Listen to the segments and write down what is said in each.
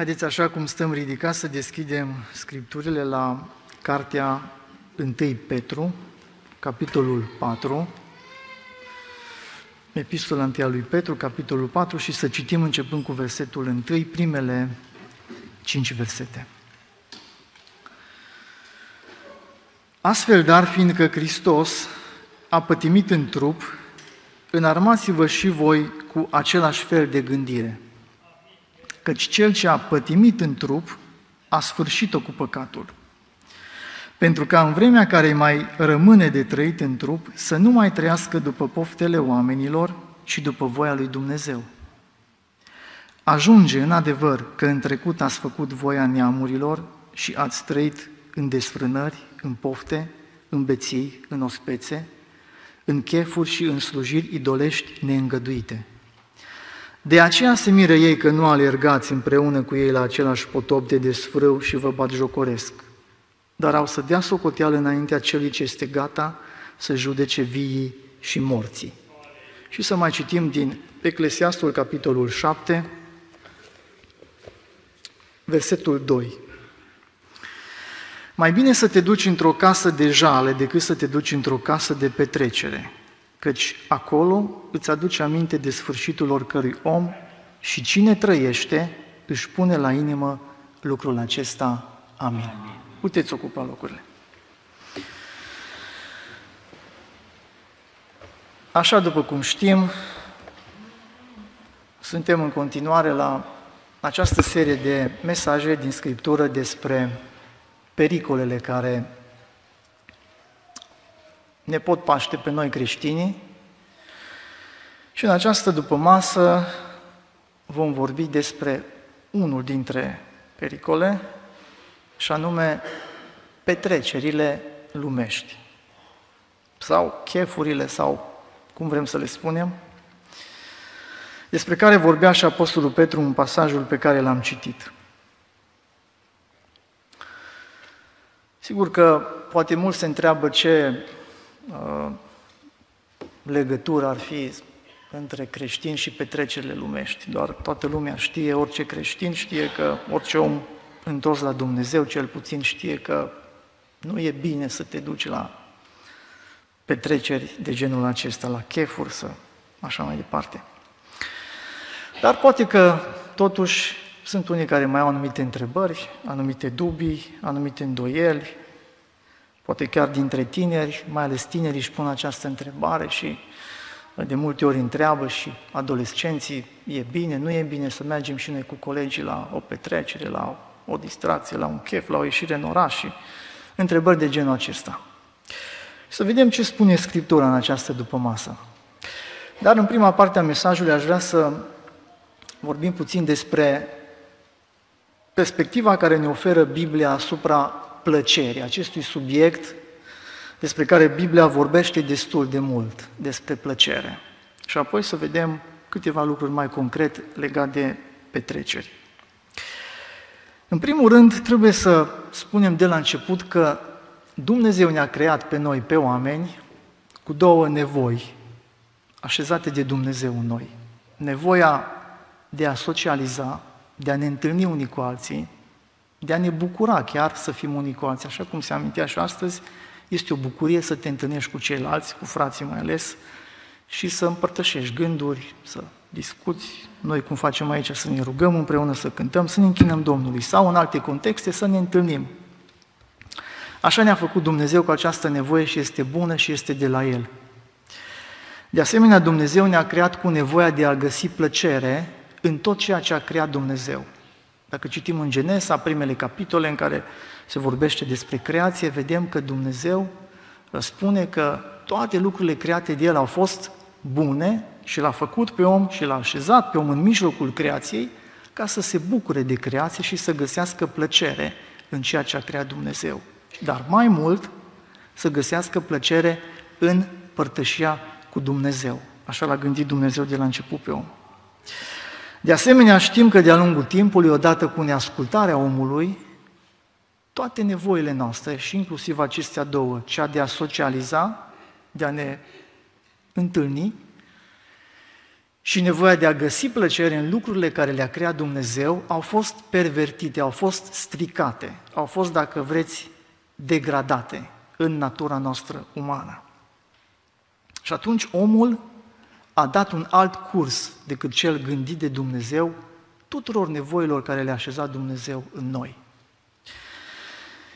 Haideți așa cum stăm ridicați să deschidem scripturile la cartea 1 Petru, capitolul 4, epistola 1 lui Petru, capitolul 4 și să citim începând cu versetul 1, primele cinci versete. Astfel, dar, fiindcă Hristos a pătimit în trup, înarmați-vă și voi cu același fel de gândire – căci cel ce a pătimit în trup a sfârșit-o cu păcatul. Pentru ca în vremea care mai rămâne de trăit în trup, să nu mai trăiască după poftele oamenilor, ci după voia lui Dumnezeu. Ajunge în adevăr că în trecut ați făcut voia neamurilor și ați trăit în desfrânări, în pofte, în beții, în ospețe, în chefuri și în slujiri idolești neîngăduite – de aceea se miră ei că nu alergați împreună cu ei la același potop de desfrâu și vă bat jocoresc, dar au să dea socoteală înaintea celui ce este gata să judece viii și morții. Și să mai citim din Eclesiastul, capitolul 7, versetul 2. Mai bine să te duci într-o casă de jale decât să te duci într-o casă de petrecere, căci acolo îți aduce aminte de sfârșitul oricărui om și cine trăiește își pune la inimă lucrul acesta. Amin. Amin. Puteți ocupa locurile. Așa după cum știm, suntem în continuare la această serie de mesaje din Scriptură despre pericolele care ne pot paște pe noi creștinii. Și în această după masă vom vorbi despre unul dintre pericole, și anume petrecerile lumești. Sau chefurile sau cum vrem să le spunem, despre care vorbea și Apostolul Petru în pasajul pe care l-am citit. Sigur că poate mulți se întreabă ce Uh, legătură ar fi între creștini și petrecerile lumești. Doar toată lumea știe, orice creștin știe că orice om întors la Dumnezeu, cel puțin știe că nu e bine să te duci la petreceri de genul acesta, la chefuri, să așa mai departe. Dar poate că totuși sunt unii care mai au anumite întrebări, anumite dubii, anumite îndoieli, Poate chiar dintre tineri, mai ales tinerii își pun această întrebare și de multe ori întreabă și adolescenții, e bine, nu e bine să mergem și noi cu colegii la o petrecere, la o distracție, la un chef, la o ieșire în oraș și întrebări de genul acesta. Să vedem ce spune Scriptura în această după masă. Dar în prima parte a mesajului aș vrea să vorbim puțin despre perspectiva care ne oferă Biblia asupra plăcerii, acestui subiect despre care Biblia vorbește destul de mult, despre plăcere. Și apoi să vedem câteva lucruri mai concret legate de petreceri. În primul rând, trebuie să spunem de la început că Dumnezeu ne-a creat pe noi, pe oameni, cu două nevoi așezate de Dumnezeu în noi. Nevoia de a socializa, de a ne întâlni unii cu alții de a ne bucura chiar să fim unii cu alții. Așa cum se amintea și astăzi, este o bucurie să te întâlnești cu ceilalți, cu frații mai ales, și să împărtășești gânduri, să discuți, noi cum facem aici, să ne rugăm împreună, să cântăm, să ne închinăm Domnului sau în alte contexte să ne întâlnim. Așa ne-a făcut Dumnezeu cu această nevoie și este bună și este de la El. De asemenea, Dumnezeu ne-a creat cu nevoia de a găsi plăcere în tot ceea ce a creat Dumnezeu. Dacă citim în Genesa, primele capitole în care se vorbește despre creație, vedem că Dumnezeu spune că toate lucrurile create de El au fost bune și l-a făcut pe om și l-a așezat pe om în mijlocul creației ca să se bucure de creație și să găsească plăcere în ceea ce a creat Dumnezeu. Dar mai mult, să găsească plăcere în părtășia cu Dumnezeu. Așa l-a gândit Dumnezeu de la început pe om. De asemenea, știm că de-a lungul timpului, odată cu neascultarea omului, toate nevoile noastre, și inclusiv acestea două, cea de a socializa, de a ne întâlni, și nevoia de a găsi plăcere în lucrurile care le-a creat Dumnezeu au fost pervertite, au fost stricate, au fost, dacă vreți, degradate în natura noastră umană. Și atunci omul a dat un alt curs decât cel gândit de Dumnezeu tuturor nevoilor care le-a așezat Dumnezeu în noi.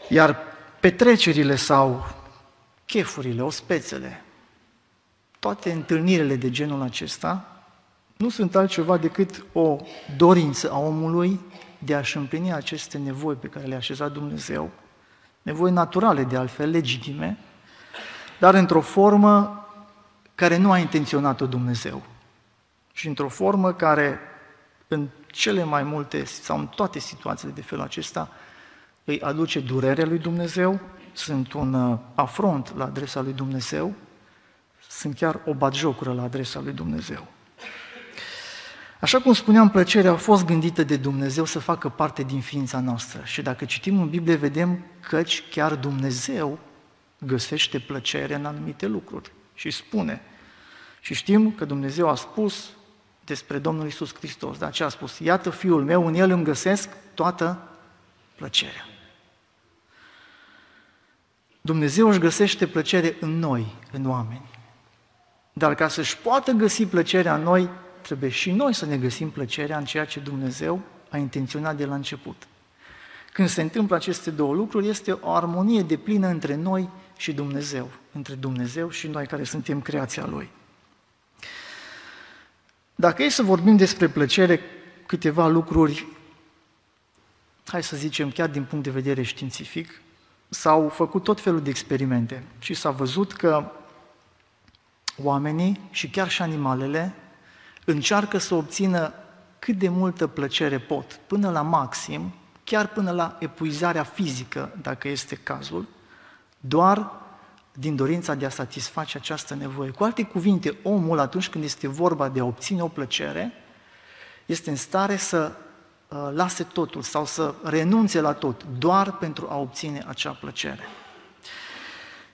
Iar petrecerile sau chefurile, ospețele, toate întâlnirile de genul acesta nu sunt altceva decât o dorință a omului de a-și împlini aceste nevoi pe care le-a așezat Dumnezeu, nevoi naturale de altfel, legitime, dar într-o formă care nu a intenționat-o Dumnezeu și într-o formă care în cele mai multe sau în toate situațiile de felul acesta îi aduce durerea lui Dumnezeu, sunt un uh, afront la adresa lui Dumnezeu, sunt chiar o batjocură la adresa lui Dumnezeu. Așa cum spuneam, plăcerea a fost gândită de Dumnezeu să facă parte din ființa noastră. Și dacă citim în Biblie, vedem căci chiar Dumnezeu găsește plăcere în anumite lucruri și spune. Și știm că Dumnezeu a spus despre Domnul Isus Hristos, dar ce a spus? Iată Fiul meu, în El îmi găsesc toată plăcerea. Dumnezeu își găsește plăcere în noi, în oameni. Dar ca să-și poată găsi plăcerea în noi, trebuie și noi să ne găsim plăcerea în ceea ce Dumnezeu a intenționat de la început. Când se întâmplă aceste două lucruri, este o armonie de plină între noi și Dumnezeu, între Dumnezeu și noi care suntem creația Lui. Dacă e să vorbim despre plăcere, câteva lucruri, hai să zicem chiar din punct de vedere științific, s-au făcut tot felul de experimente și s-a văzut că oamenii și chiar și animalele încearcă să obțină cât de multă plăcere pot, până la maxim, chiar până la epuizarea fizică, dacă este cazul, doar din dorința de a satisface această nevoie. Cu alte cuvinte, omul, atunci când este vorba de a obține o plăcere, este în stare să uh, lase totul sau să renunțe la tot, doar pentru a obține acea plăcere.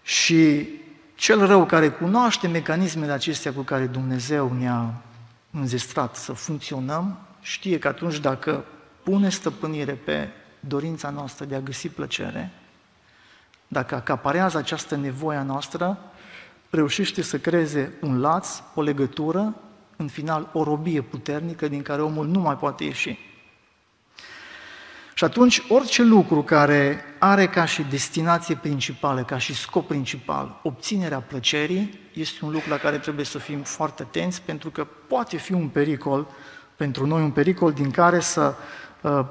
Și cel rău care cunoaște mecanismele acestea cu care Dumnezeu ne-a înzestrat să funcționăm, știe că atunci dacă pune stăpânire pe dorința noastră de a găsi plăcere, dacă acaparează această nevoie a noastră, reușește să creeze un laț, o legătură, în final o robie puternică din care omul nu mai poate ieși. Și atunci, orice lucru care are ca și destinație principală, ca și scop principal, obținerea plăcerii, este un lucru la care trebuie să fim foarte atenți, pentru că poate fi un pericol pentru noi, un pericol din care să uh,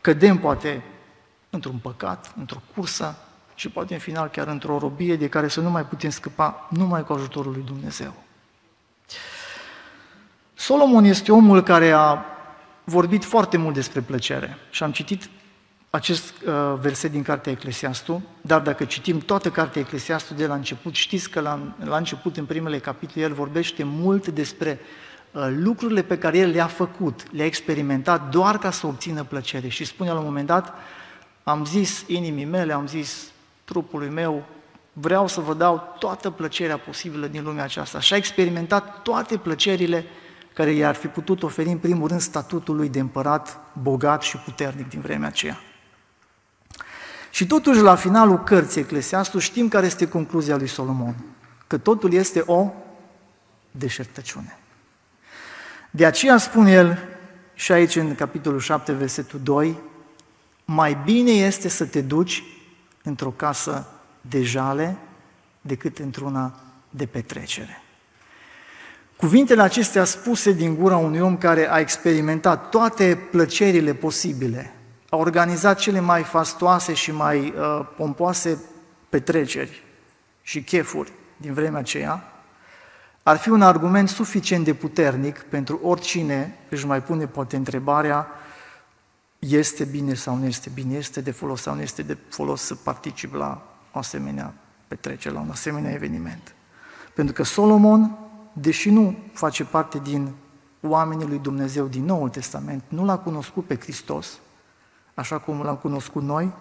cădem, poate, într-un păcat, într-o cursă și poate, în final, chiar într-o robie de care să nu mai putem scăpa numai cu ajutorul lui Dumnezeu. Solomon este omul care a vorbit foarte mult despre plăcere și am citit acest uh, verset din cartea Eclesiastul, dar dacă citim toată cartea Eclesiastul de la început, știți că la, la început, în primele capitole, el vorbește mult despre uh, lucrurile pe care el le-a făcut, le-a experimentat doar ca să obțină plăcere. Și spune la un moment dat, am zis inimii mele, am zis trupului meu, vreau să vă dau toată plăcerea posibilă din lumea aceasta. Și a experimentat toate plăcerile care i-ar fi putut oferi în primul rând statutul lui de împărat bogat și puternic din vremea aceea. Și totuși, la finalul cărții Eclesiastul, știm care este concluzia lui Solomon, că totul este o deșertăciune. De aceea spune el, și aici în capitolul 7, versetul 2, mai bine este să te duci într-o casă de jale decât într-una de petrecere. Cuvintele acestea spuse din gura unui om care a experimentat toate plăcerile posibile, a organizat cele mai fastoase și mai uh, pompoase petreceri și chefuri din vremea aceea, ar fi un argument suficient de puternic pentru oricine își mai pune poate întrebarea este bine sau nu este bine, este de folos sau nu este de folos să particip la o asemenea petrecere, la un asemenea eveniment. Pentru că Solomon deși nu face parte din oamenii lui Dumnezeu din Noul Testament, nu l-a cunoscut pe Hristos, așa cum l-am cunoscut noi,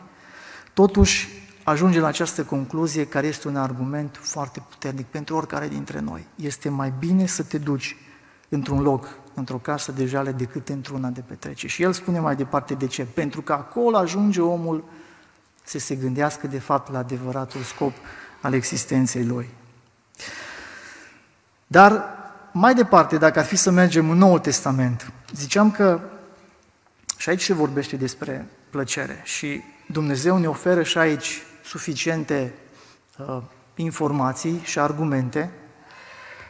totuși ajunge la această concluzie care este un argument foarte puternic pentru oricare dintre noi. Este mai bine să te duci într-un loc, într-o casă de jale, decât într-una de petrecere. Și el spune mai departe de ce. Pentru că acolo ajunge omul să se gândească de fapt la adevăratul scop al existenței lui. Dar mai departe, dacă ar fi să mergem în Noul Testament, ziceam că și aici se vorbește despre plăcere și Dumnezeu ne oferă și aici suficiente uh, informații și argumente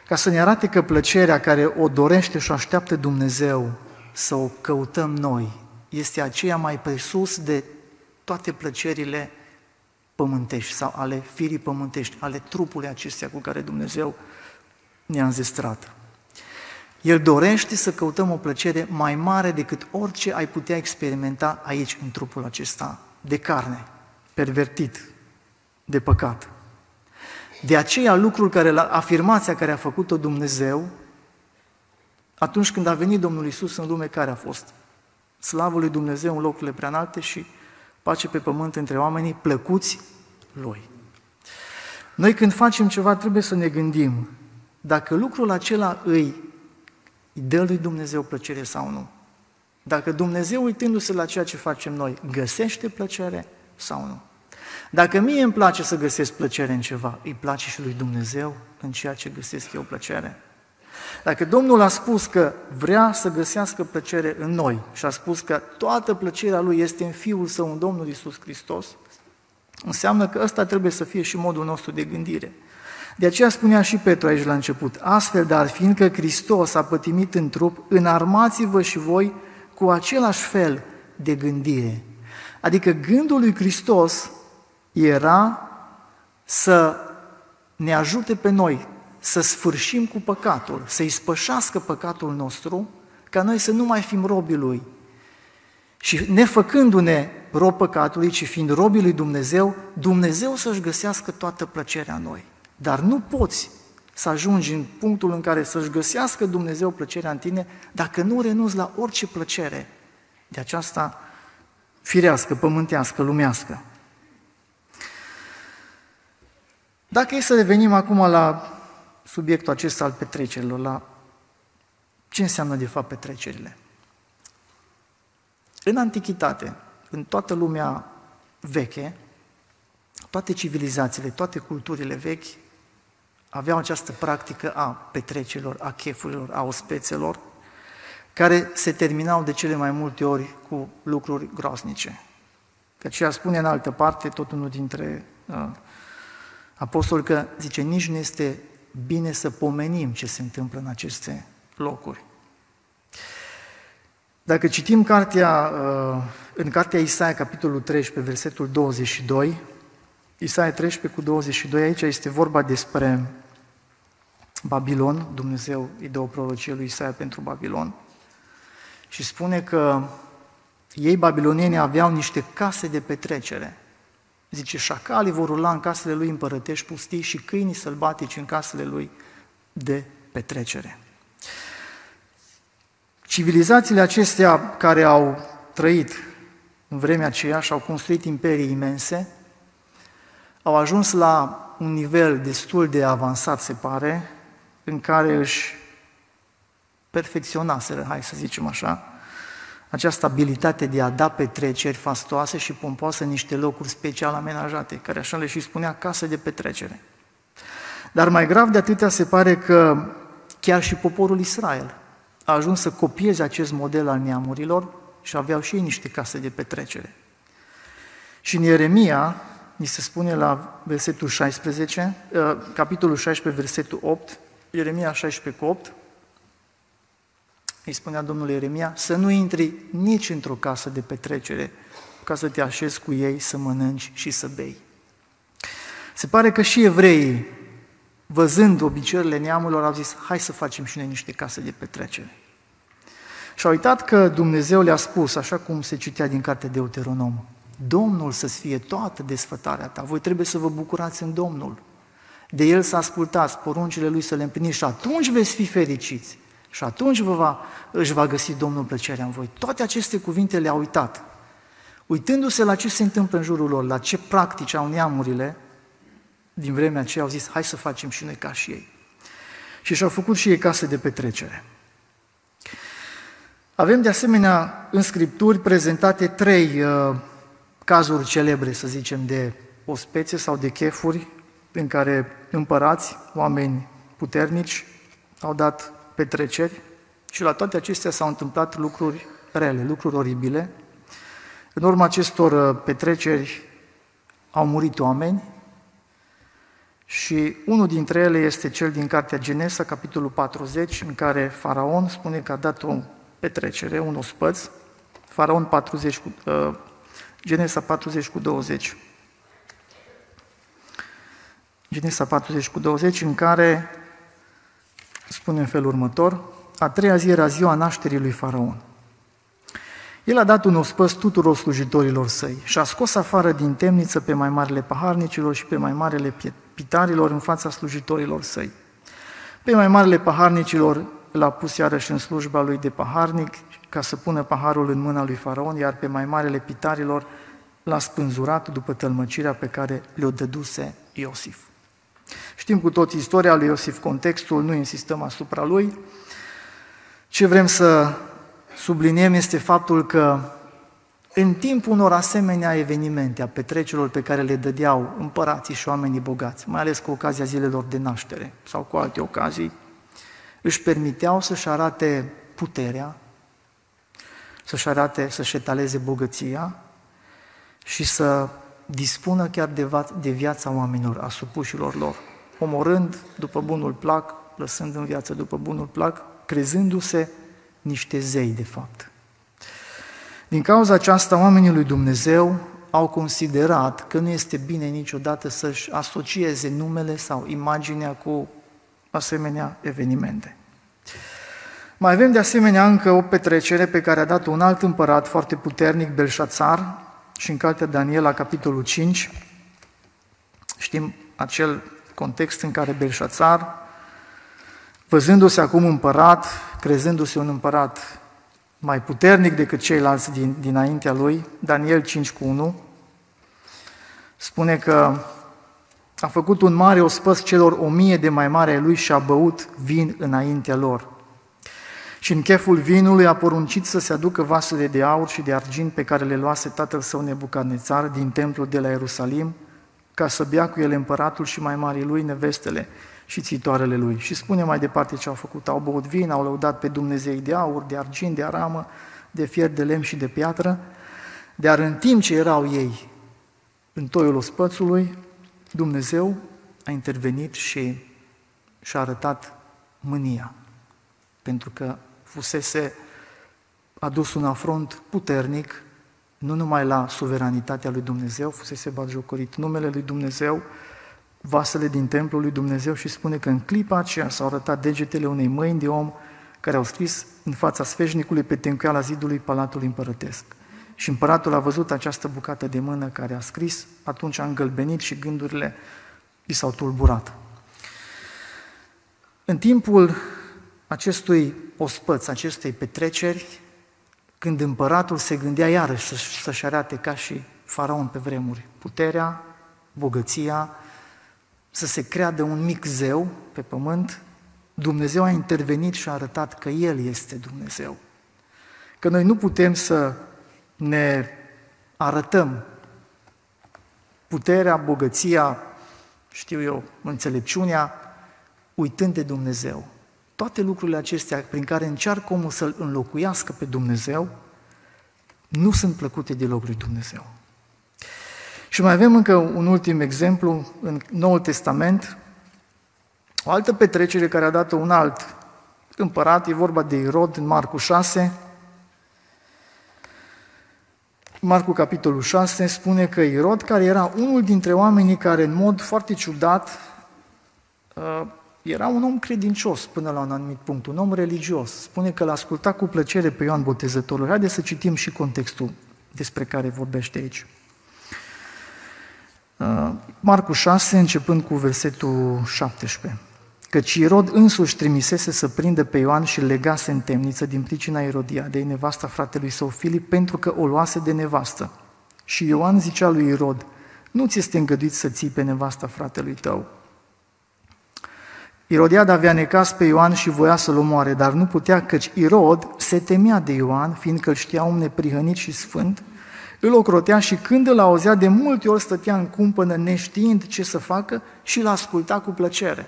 ca să ne arate că plăcerea care o dorește și o așteaptă Dumnezeu să o căutăm noi este aceea mai presus de toate plăcerile pământești sau ale firii pământești, ale trupului acestea cu care Dumnezeu ne-a înzestrat. El dorește să căutăm o plăcere mai mare decât orice ai putea experimenta aici, în trupul acesta, de carne, pervertit, de păcat. De aceea lucrul care, afirmația care a făcut-o Dumnezeu, atunci când a venit Domnul Isus în lume, care a fost? Slavul lui Dumnezeu în locurile preanalte și pace pe pământ între oamenii plăcuți Lui. Noi când facem ceva trebuie să ne gândim dacă lucrul acela îi, îi dă lui Dumnezeu plăcere sau nu. Dacă Dumnezeu, uitându-se la ceea ce facem noi, găsește plăcere sau nu. Dacă mie îmi place să găsesc plăcere în ceva, îi place și lui Dumnezeu în ceea ce găsesc eu plăcere. Dacă Domnul a spus că vrea să găsească plăcere în noi și a spus că toată plăcerea Lui este în Fiul Său, în Domnul Isus Hristos, înseamnă că ăsta trebuie să fie și modul nostru de gândire. De aceea spunea și Petru aici la început, astfel, dar fiindcă Hristos a pătimit în trup, înarmați-vă și voi cu același fel de gândire. Adică gândul lui Hristos era să ne ajute pe noi să sfârșim cu păcatul, să-i spășească păcatul nostru, ca noi să nu mai fim robii Lui. Și nefăcându-ne rob păcatului, ci fiind robii lui Dumnezeu, Dumnezeu să-și găsească toată plăcerea în noi. Dar nu poți să ajungi în punctul în care să-și găsească Dumnezeu plăcerea în tine dacă nu renunți la orice plăcere de aceasta firească, pământească, lumească. Dacă e să revenim acum la subiectul acesta al petrecerilor, la ce înseamnă de fapt petrecerile. În antichitate, în toată lumea veche, toate civilizațiile, toate culturile vechi aveau această practică a petrecerilor, a chefurilor, a ospețelor, care se terminau de cele mai multe ori cu lucruri groaznice. Că aceea spune în altă parte, tot unul dintre uh, apostoli, că zice, nici nu este bine să pomenim ce se întâmplă în aceste locuri. Dacă citim cartea, uh, în cartea Isaia, capitolul 13, versetul 22, Isaia 13 cu 22, aici este vorba despre Babilon, Dumnezeu îi dă o prorocie lui Isaia pentru Babilon și spune că ei, babilonieni, aveau niște case de petrecere. Zice, șacalii vor rula în casele lui împărătești pustii și câinii sălbatici în casele lui de petrecere. Civilizațiile acestea care au trăit în vremea aceea și au construit imperii imense, au ajuns la un nivel destul de avansat, se pare, în care își perfecționaseră, hai să zicem așa, această abilitate de a da petreceri fastoase și pompoase în niște locuri special amenajate, care așa le și spunea casă de petrecere. Dar mai grav de atâtea se pare că chiar și poporul Israel a ajuns să copieze acest model al neamurilor și aveau și ei niște case de petrecere. Și în Ieremia, ni se spune la versetul 16, uh, capitolul 16, versetul 8, Ieremia 16 cu 8, îi spunea Domnul Ieremia, să nu intri nici într-o casă de petrecere, ca să te așezi cu ei, să mănânci și să bei. Se pare că și evreii, văzând obiceiurile neamurilor, au zis, hai să facem și noi niște case de petrecere. Și au uitat că Dumnezeu le-a spus, așa cum se citea din cartea Deuteronom, Domnul să-ți fie toată desfătarea ta, voi trebuie să vă bucurați în Domnul. De El să ascultați, poruncile Lui să le împliniți și atunci veți fi fericiți. Și atunci vă va, își va găsi Domnul plăcerea în voi. Toate aceste cuvinte le-a uitat. Uitându-se la ce se întâmplă în jurul lor, la ce practici au neamurile, din vremea aceea au zis, hai să facem și noi ca și ei. Și și-au făcut și ei case de petrecere. Avem de asemenea în Scripturi prezentate trei uh, cazuri celebre, să zicem, de ospețe sau de chefuri în care împărați, oameni puternici, au dat petreceri și la toate acestea s-au întâmplat lucruri rele, lucruri oribile. În urma acestor uh, petreceri au murit oameni și unul dintre ele este cel din Cartea Genesa, capitolul 40, în care Faraon spune că a dat o petrecere, un ospăț, Faraon 40 cu, uh, Genesa 40 cu 20. Genesa 40 cu 20, în care spune în felul următor, a treia zi era ziua nașterii lui Faraon. El a dat un ospăț tuturor slujitorilor săi și a scos afară din temniță pe mai marele paharnicilor și pe mai marele pitarilor în fața slujitorilor săi. Pe mai marele paharnicilor l-a pus iarăși în slujba lui de paharnic ca să pună paharul în mâna lui Faraon, iar pe mai marele pitarilor l-a spânzurat după tălmăcirea pe care le-o dăduse Iosif. Știm cu toți istoria lui Iosif, contextul, nu insistăm asupra lui. Ce vrem să subliniem este faptul că în timpul unor asemenea evenimente, a petrecerilor pe care le dădeau împărații și oamenii bogați, mai ales cu ocazia zilelor de naștere sau cu alte ocazii, își permiteau să-și arate puterea, să-și arate, să-și etaleze bogăția și să dispună chiar de, va- de viața oamenilor, a supușilor lor, omorând după bunul plac, lăsând în viață după bunul plac, crezându-se niște zei, de fapt. Din cauza aceasta, oamenii lui Dumnezeu au considerat că nu este bine niciodată să-și asocieze numele sau imaginea cu asemenea evenimente. Mai avem de asemenea încă o petrecere pe care a dat un alt împărat foarte puternic, Belșațar, și în cartea Daniela, capitolul 5, știm acel context în care Belșațar, văzându-se acum împărat, crezându-se un împărat mai puternic decât ceilalți din, dinaintea lui, Daniel 5 cu 1, spune că a făcut un mare ospăț celor o mie de mai mare ai lui și a băut vin înaintea lor. Și în cheful vinului a poruncit să se aducă vasele de aur și de argint pe care le luase tatăl său Nebucadnețar din templul de la Ierusalim, ca să bea cu ele împăratul și mai marii lui nevestele și țitoarele lui. Și spune mai departe ce au făcut. Au băut vin, au lăudat pe Dumnezei de aur, de argint, de aramă, de fier de lemn și de piatră, dar în timp ce erau ei în toiul ospățului, Dumnezeu a intervenit și și-a arătat mânia, pentru că fusese adus un afront puternic, nu numai la suveranitatea lui Dumnezeu, fusese batjocorit numele lui Dumnezeu, vasele din templul lui Dumnezeu și spune că în clipa aceea s-au arătat degetele unei mâini de om care au scris în fața sfeșnicului pe tencuiala zidului palatului împărătesc. Și împăratul a văzut această bucată de mână care a scris, atunci a îngălbenit și gândurile i s-au tulburat. În timpul acestui ospăț, acestei petreceri, când împăratul se gândea iarăși să-și arate ca și faraon pe vremuri, puterea, bogăția, să se creadă un mic zeu pe pământ, Dumnezeu a intervenit și a arătat că El este Dumnezeu. Că noi nu putem să ne arătăm puterea, bogăția, știu eu, înțelepciunea, uitând de Dumnezeu. Toate lucrurile acestea prin care încearcă omul să-L înlocuiască pe Dumnezeu, nu sunt plăcute deloc lui Dumnezeu. Și mai avem încă un ultim exemplu în Noul Testament, o altă petrecere care a dat-o un alt împărat, e vorba de Irod în Marcu 6. Marcu capitolul 6 spune că Irod, care era unul dintre oamenii care în mod foarte ciudat uh, era un om credincios până la un anumit punct, un om religios. Spune că l-a ascultat cu plăcere pe Ioan Botezătorul. Haideți să citim și contextul despre care vorbește aici. Uh, Marcu 6, începând cu versetul 17. Căci Irod însuși trimisese să prindă pe Ioan și legase în temniță din pricina de nevasta fratelui său Filip, pentru că o luase de nevastă. Și Ioan zicea lui Irod, nu ți este îngăduit să ții pe nevasta fratelui tău. Irodiad avea necas pe Ioan și voia să-l omoare, dar nu putea, căci Irod se temea de Ioan, fiindcă îl știa un neprihănit și sfânt, îl ocrotea și când îl auzea, de multe ori stătea în cumpănă neștiind ce să facă și îl asculta cu plăcere.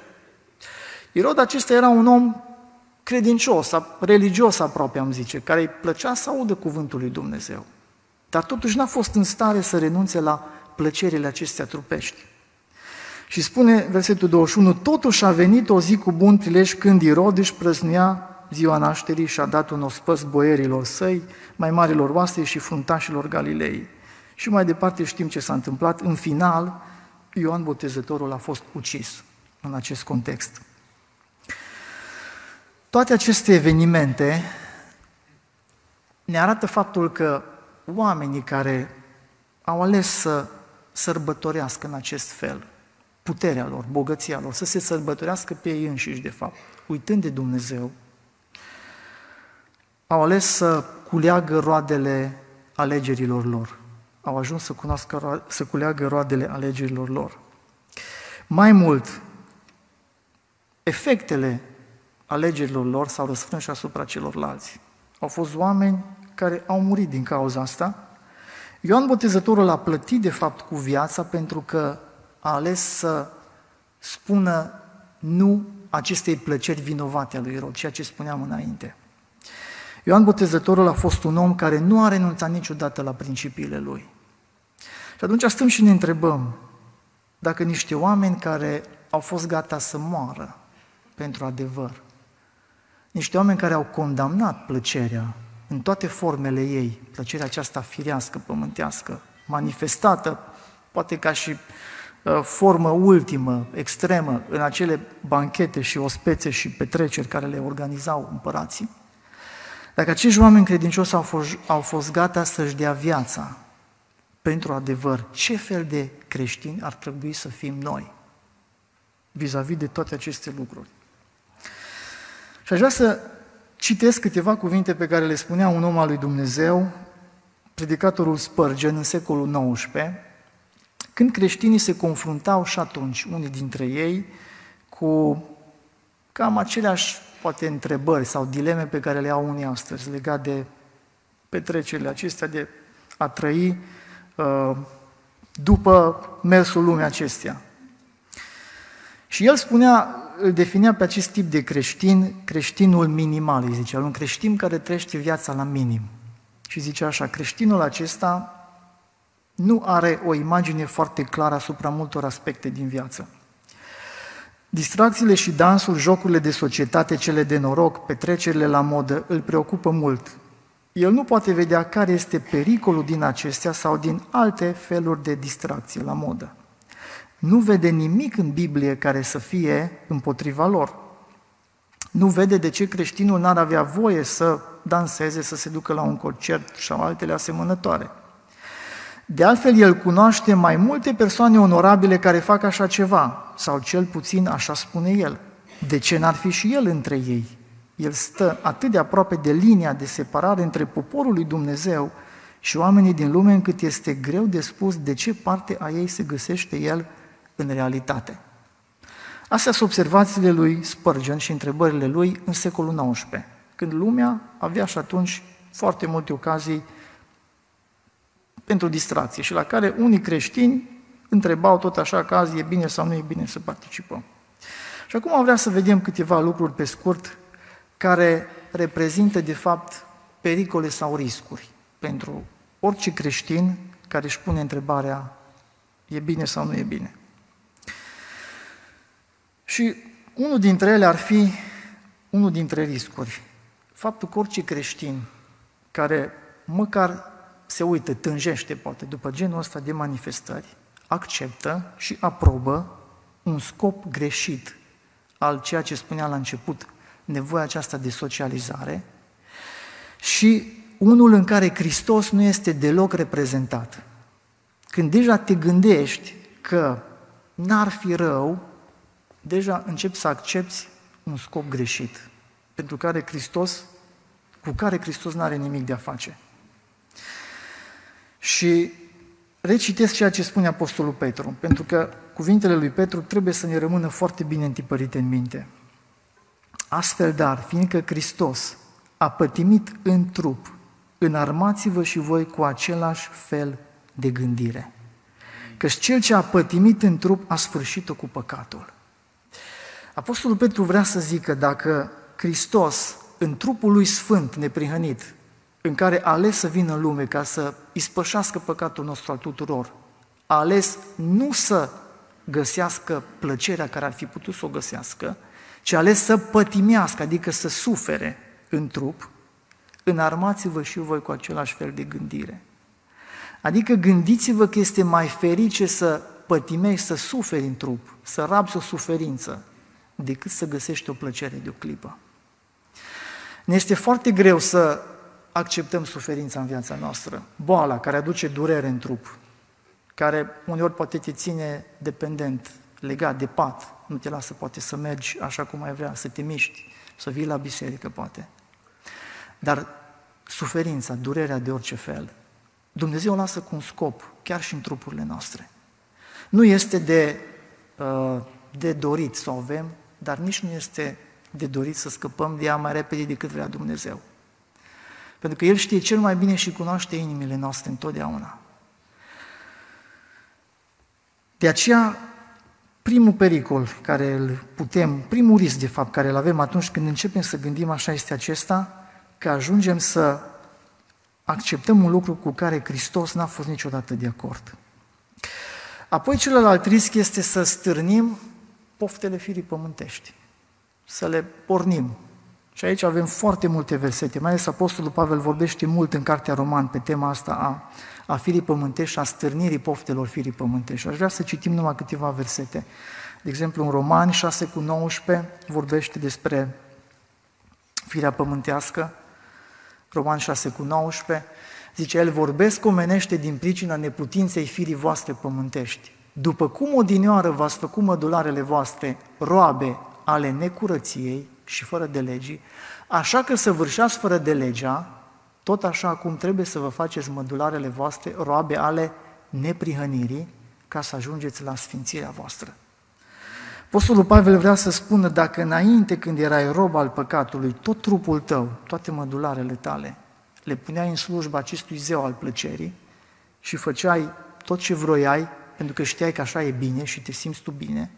Irod acesta era un om credincios, religios aproape am zice, care îi plăcea să audă cuvântul lui Dumnezeu. Dar totuși n-a fost în stare să renunțe la plăcerile acestea trupești. Și spune versetul 21, totuși a venit o zi cu bun prilej când Irod își prăznuia ziua nașterii și a dat un ospăs boierilor săi, mai marilor oasei și fruntașilor Galilei. Și mai departe știm ce s-a întâmplat. În final, Ioan Botezătorul a fost ucis în acest context. Toate aceste evenimente ne arată faptul că oamenii care au ales să sărbătorească în acest fel puterea lor, bogăția lor, să se sărbătorească pe ei înșiși, de fapt, uitând de Dumnezeu, au ales să culeagă roadele alegerilor lor. Au ajuns să cunoască, să culeagă roadele alegerilor lor. Mai mult, efectele alegerilor lor s-au răsfrâns și asupra celorlalți. Au fost oameni care au murit din cauza asta. Ioan Botezătorul a plătit, de fapt, cu viața pentru că a ales să spună nu acestei plăceri vinovate a lui Irod, ceea ce spuneam înainte. Ioan Botezătorul a fost un om care nu a renunțat niciodată la principiile lui. Și atunci stăm și ne întrebăm dacă niște oameni care au fost gata să moară pentru adevăr, niște oameni care au condamnat plăcerea în toate formele ei, plăcerea aceasta firească, pământească, manifestată, poate ca și uh, formă ultimă, extremă, în acele banchete și ospețe și petreceri care le organizau împărații, dacă acești oameni credincioși au fost, au fost gata să-și dea viața pentru adevăr, ce fel de creștini ar trebui să fim noi vis-a-vis de toate aceste lucruri? Și aș vrea să citesc câteva cuvinte pe care le spunea un om al lui Dumnezeu, predicatorul Spurgeon în secolul XIX, când creștinii se confruntau și atunci, unii dintre ei, cu cam aceleași poate întrebări sau dileme pe care le au unii astăzi legat de petrecerile acestea, de a trăi uh, după mersul lumii acestea. Și el spunea, îl definea pe acest tip de creștin, creștinul minimal, îi zicea, un creștin care trăiește viața la minim. Și zicea așa, creștinul acesta nu are o imagine foarte clară asupra multor aspecte din viață. Distracțiile și dansul, jocurile de societate, cele de noroc, petrecerile la modă, îl preocupă mult. El nu poate vedea care este pericolul din acestea sau din alte feluri de distracție la modă. Nu vede nimic în Biblie care să fie împotriva lor. Nu vede de ce creștinul n-ar avea voie să danseze, să se ducă la un concert sau altele asemănătoare. De altfel, el cunoaște mai multe persoane onorabile care fac așa ceva, sau cel puțin așa spune el. De ce n-ar fi și el între ei? El stă atât de aproape de linia de separare între poporul lui Dumnezeu și oamenii din lume încât este greu de spus de ce parte a ei se găsește el în realitate. Astea sunt observațiile lui Spurgeon și întrebările lui în secolul XIX, când lumea avea și atunci foarte multe ocazii pentru distracție și la care unii creștini întrebau tot așa că azi e bine sau nu e bine să participăm. Și acum am vrea să vedem câteva lucruri pe scurt care reprezintă de fapt pericole sau riscuri pentru orice creștin care își pune întrebarea e bine sau nu e bine. Și unul dintre ele ar fi unul dintre riscuri. Faptul că orice creștin care măcar se uită, tânjește poate după genul ăsta de manifestări, acceptă și aprobă un scop greșit al ceea ce spunea la început, nevoia aceasta de socializare și unul în care Hristos nu este deloc reprezentat. Când deja te gândești că n-ar fi rău, deja începi să accepti un scop greșit, pentru care Hristos, cu care Hristos nu are nimic de a face. Și recitesc ceea ce spune Apostolul Petru, pentru că cuvintele lui Petru trebuie să ne rămână foarte bine întipărite în minte. Astfel, dar, fiindcă Hristos a pătimit în trup, înarmați-vă și voi cu același fel de gândire. Căci cel ce a pătimit în trup a sfârșit-o cu păcatul. Apostolul Petru vrea să zică dacă Hristos, în trupul lui sfânt, neprihănit, în care a ales să vină în lume ca să ispășească păcatul nostru al tuturor, a ales nu să găsească plăcerea care ar fi putut să o găsească, ci a ales să pătimească, adică să sufere în trup, înarmați-vă și voi cu același fel de gândire. Adică gândiți-vă că este mai ferice să pătimești, să suferi în trup, să rabzi o suferință, decât să găsești o plăcere de o clipă. Ne este foarte greu să acceptăm suferința în viața noastră, boala care aduce durere în trup, care uneori poate te ține dependent, legat de pat, nu te lasă poate să mergi așa cum ai vrea, să te miști, să vii la biserică poate. Dar suferința, durerea de orice fel, Dumnezeu o lasă cu un scop, chiar și în trupurile noastre. Nu este de, uh, de dorit să o avem, dar nici nu este de dorit să scăpăm de ea mai repede decât vrea Dumnezeu. Pentru că El știe cel mai bine și cunoaște inimile noastre întotdeauna. De aceea, primul pericol care îl putem, primul risc de fapt care îl avem atunci când începem să gândim așa este acesta, că ajungem să acceptăm un lucru cu care Hristos n-a fost niciodată de acord. Apoi celălalt risc este să stârnim poftele firii pământești, să le pornim. Și aici avem foarte multe versete, mai ales Apostolul Pavel vorbește mult în Cartea Roman pe tema asta a, a firii pământești și a stârnirii poftelor firii pământești. Aș vrea să citim numai câteva versete. De exemplu, în Roman 6 cu 19 vorbește despre firea pământească, Roman 6 cu 19, zice, El vorbesc omenește din pricina neputinței firii voastre pământești. După cum odinioară v-ați făcut mădularele voastre roabe ale necurăției și fără de legii, așa că să vârșați fără de legea, tot așa cum trebuie să vă faceți mădularele voastre roabe ale neprihănirii, ca să ajungeți la sfințirea voastră. Apostolul Pavel vrea să spună, dacă înainte când erai rob al păcatului, tot trupul tău, toate mădularele tale, le puneai în slujba acestui zeu al plăcerii și făceai tot ce vroiai, pentru că știai că așa e bine și te simți tu bine,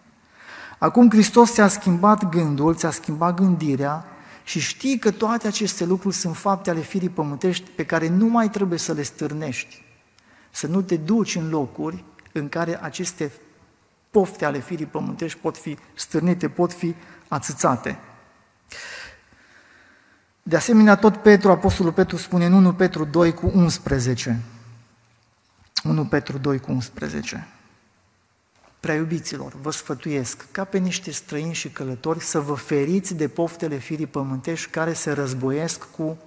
acum Hristos ți-a schimbat gândul, ți-a schimbat gândirea și știi că toate aceste lucruri sunt fapte ale firii pământești pe care nu mai trebuie să le stârnești, să nu te duci în locuri în care aceste pofte ale firii pământești pot fi stârnite, pot fi ațățate. De asemenea, tot Petru, Apostolul Petru spune în 1 Petru 2 cu 11. 1 Petru 2 cu 11. Prea iubiților, vă sfătuiesc, ca pe niște străini și călători, să vă feriți de poftele firii pământești care se războiesc cu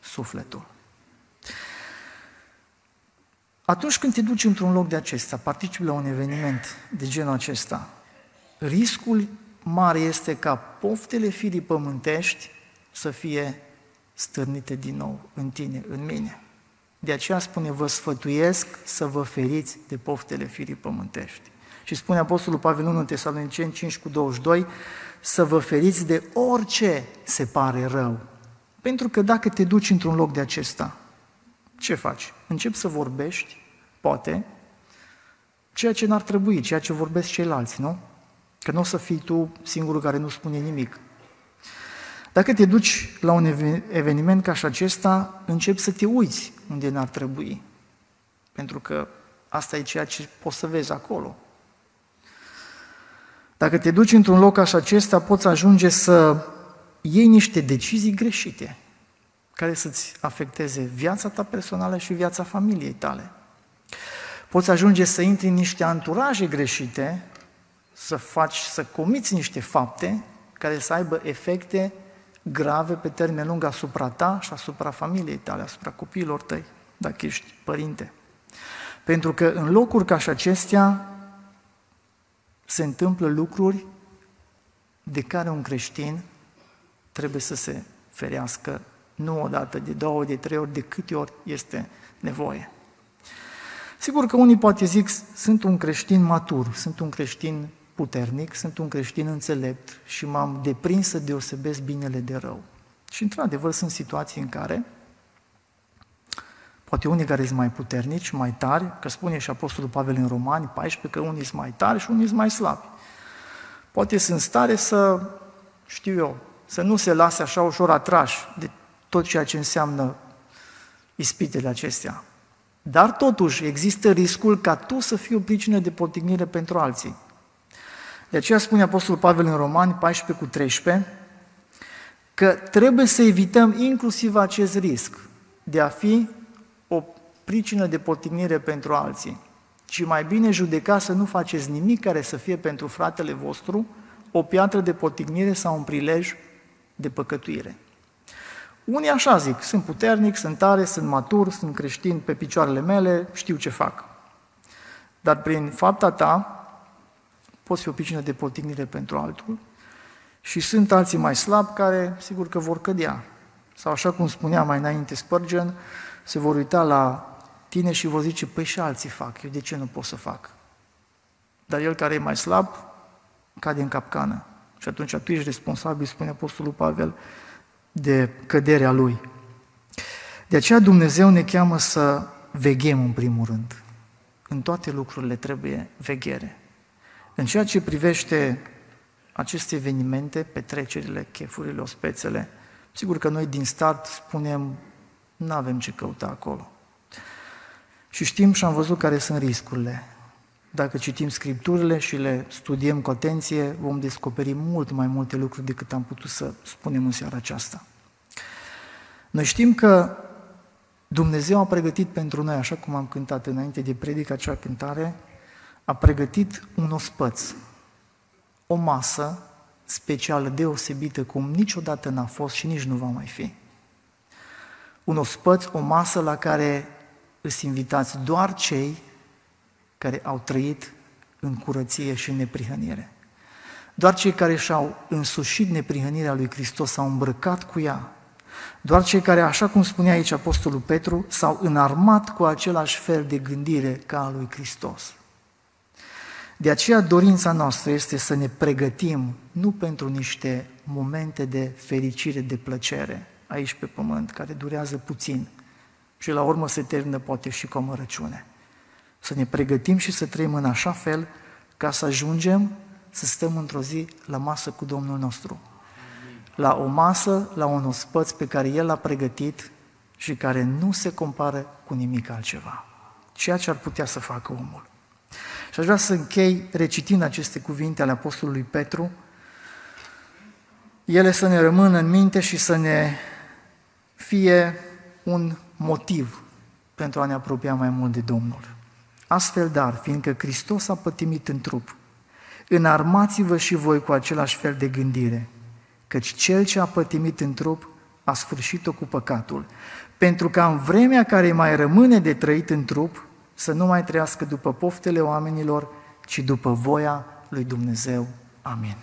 sufletul. Atunci când te duci într-un loc de acesta, participi la un eveniment de genul acesta, riscul mare este ca poftele firii pământești să fie stârnite din nou în tine, în mine. De aceea spune, vă sfătuiesc să vă feriți de poftele firii pământești. Și spune Apostolul Pavel 1 Tesaloniceni 5 cu 22, să vă feriți de orice se pare rău. Pentru că dacă te duci într-un loc de acesta, ce faci? Începi să vorbești, poate, ceea ce n-ar trebui, ceea ce vorbesc ceilalți, nu? Că nu o să fii tu singurul care nu spune nimic. Dacă te duci la un eveniment ca și acesta, începi să te uiți unde n-ar trebui. Pentru că asta e ceea ce poți să vezi acolo. Dacă te duci într-un loc ca și acesta, poți ajunge să iei niște decizii greșite care să-ți afecteze viața ta personală și viața familiei tale. Poți ajunge să intri în niște anturaje greșite, să faci, să comiți niște fapte care să aibă efecte grave pe termen lung asupra ta și asupra familiei tale, asupra copiilor tăi, dacă ești părinte. Pentru că în locuri ca și acestea se întâmplă lucruri de care un creștin trebuie să se ferească nu o dată, de două, de trei ori, de câte ori este nevoie. Sigur că unii poate zic, sunt un creștin matur, sunt un creștin puternic, sunt un creștin înțelept și m-am deprins să deosebesc binele de rău. Și într-adevăr sunt situații în care Poate unii care sunt mai puternici, mai tari, că spune și Apostolul Pavel în Romani 14 că unii sunt mai tari și unii sunt mai slabi. Poate sunt stare să, știu eu, să nu se lase așa ușor atrași de tot ceea ce înseamnă ispitele acestea. Dar totuși există riscul ca tu să fii o pricină de potignire pentru alții. De aceea spune Apostolul Pavel în Romani 14 cu 13 că trebuie să evităm inclusiv acest risc de a fi o pricină de potignire pentru alții, ci mai bine judeca să nu faceți nimic care să fie pentru fratele vostru o piatră de potignire sau un prilej de păcătuire. Unii așa zic, sunt puternic, sunt tare, sunt matur, sunt creștin pe picioarele mele, știu ce fac. Dar prin fapta ta poți fi o picină de potignire pentru altul și sunt alții mai slabi care sigur că vor cădea. Sau așa cum spunea mai înainte Spurgeon, se vor uita la tine și vor zice, păi și alții fac, eu de ce nu pot să fac? Dar el care e mai slab, cade în capcană. Și atunci tu ești responsabil, spune Apostolul Pavel, de căderea lui. De aceea Dumnezeu ne cheamă să veghem în primul rând. În toate lucrurile trebuie veghere. În ceea ce privește aceste evenimente, petrecerile, chefurile, ospețele, sigur că noi din start spunem nu avem ce căuta acolo. Și știm și am văzut care sunt riscurile. Dacă citim scripturile și le studiem cu atenție, vom descoperi mult mai multe lucruri decât am putut să spunem în seara aceasta. Noi știm că Dumnezeu a pregătit pentru noi, așa cum am cântat înainte de predica acea cântare, a pregătit un ospăț, o masă specială, deosebită, cum niciodată n-a fost și nici nu va mai fi un ospăț, o masă la care îți invitați doar cei care au trăit în curăție și în neprihănire. Doar cei care și-au însușit neprihănirea lui Hristos, s-au îmbrăcat cu ea. Doar cei care, așa cum spunea aici Apostolul Petru, s-au înarmat cu același fel de gândire ca a lui Hristos. De aceea dorința noastră este să ne pregătim nu pentru niște momente de fericire, de plăcere, aici pe pământ, care durează puțin și la urmă se termină poate și cu o mărăciune. Să ne pregătim și să trăim în așa fel ca să ajungem să stăm într-o zi la masă cu Domnul nostru. La o masă, la un ospăț pe care El l-a pregătit și care nu se compară cu nimic altceva. Ceea ce ar putea să facă omul. Și aș vrea să închei recitind aceste cuvinte ale Apostolului Petru, ele să ne rămână în minte și să ne fie un motiv pentru a ne apropia mai mult de Domnul. Astfel, dar, fiindcă Hristos a pătimit în trup, înarmați-vă și voi cu același fel de gândire, căci cel ce a pătimit în trup a sfârșit-o cu păcatul, pentru ca în vremea care mai rămâne de trăit în trup, să nu mai trăiască după poftele oamenilor, ci după voia lui Dumnezeu. Amin.